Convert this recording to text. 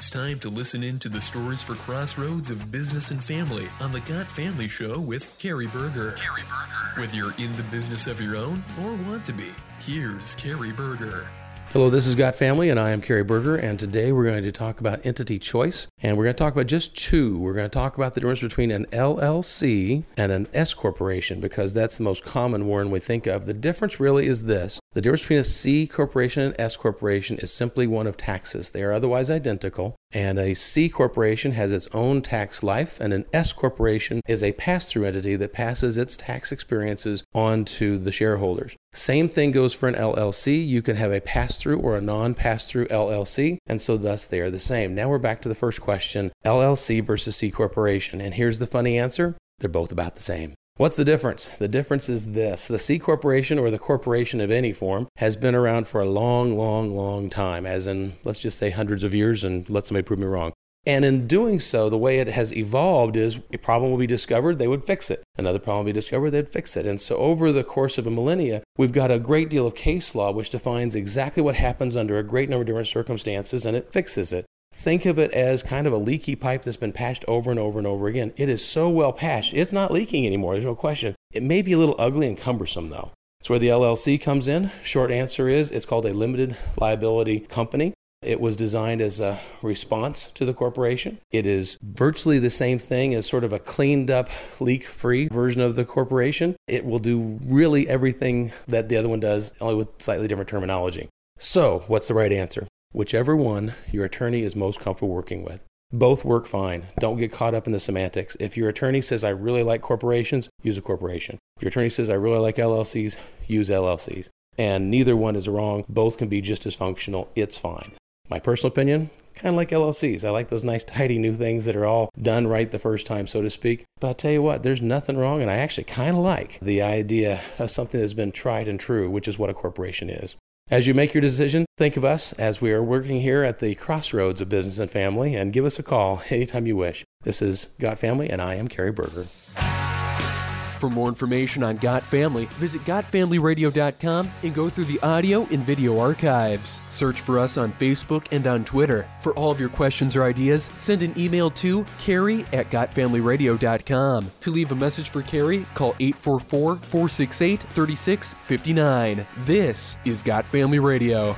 It's time to listen in to the stories for crossroads of business and family on the Got Family Show with Carey Berger. Carey Berger. Whether you're in the business of your own or want to be, here's Carey Berger. Hello, this is Got Family, and I am Carey Berger, and today we're going to talk about entity choice, and we're going to talk about just two. We're going to talk about the difference between an LLC and an S corporation because that's the most common one we think of. The difference really is this: the difference between a C corporation and S corporation is simply one of taxes. They are otherwise identical, and a C corporation has its own tax life, and an S corporation is a pass-through entity that passes its tax experiences on to the shareholders. Same thing goes for an LLC. You can have a pass through or a non pass through LLC, and so thus they are the same. Now we're back to the first question LLC versus C corporation. And here's the funny answer they're both about the same. What's the difference? The difference is this the C corporation or the corporation of any form has been around for a long, long, long time, as in, let's just say hundreds of years, and let somebody prove me wrong. And in doing so, the way it has evolved is a problem will be discovered, they would fix it. Another problem will be discovered, they'd fix it. And so, over the course of a millennia, we've got a great deal of case law which defines exactly what happens under a great number of different circumstances and it fixes it. Think of it as kind of a leaky pipe that's been patched over and over and over again. It is so well patched, it's not leaking anymore, there's no question. It may be a little ugly and cumbersome, though. That's where the LLC comes in. Short answer is it's called a limited liability company. It was designed as a response to the corporation. It is virtually the same thing as sort of a cleaned up, leak free version of the corporation. It will do really everything that the other one does, only with slightly different terminology. So, what's the right answer? Whichever one your attorney is most comfortable working with. Both work fine. Don't get caught up in the semantics. If your attorney says, I really like corporations, use a corporation. If your attorney says, I really like LLCs, use LLCs. And neither one is wrong. Both can be just as functional. It's fine. My personal opinion, kind of like LLCs. I like those nice, tidy new things that are all done right the first time, so to speak. But I'll tell you what, there's nothing wrong, and I actually kind of like the idea of something that's been tried and true, which is what a corporation is. As you make your decision, think of us as we are working here at the crossroads of business and family, and give us a call anytime you wish. This is Got Family, and I am Carey Berger. For more information on Got Family, visit GotFamilyRadio.com and go through the audio and video archives. Search for us on Facebook and on Twitter. For all of your questions or ideas, send an email to Carey at GotFamilyRadio.com. To leave a message for Carey, call 844 468 3659. This is Got Family Radio.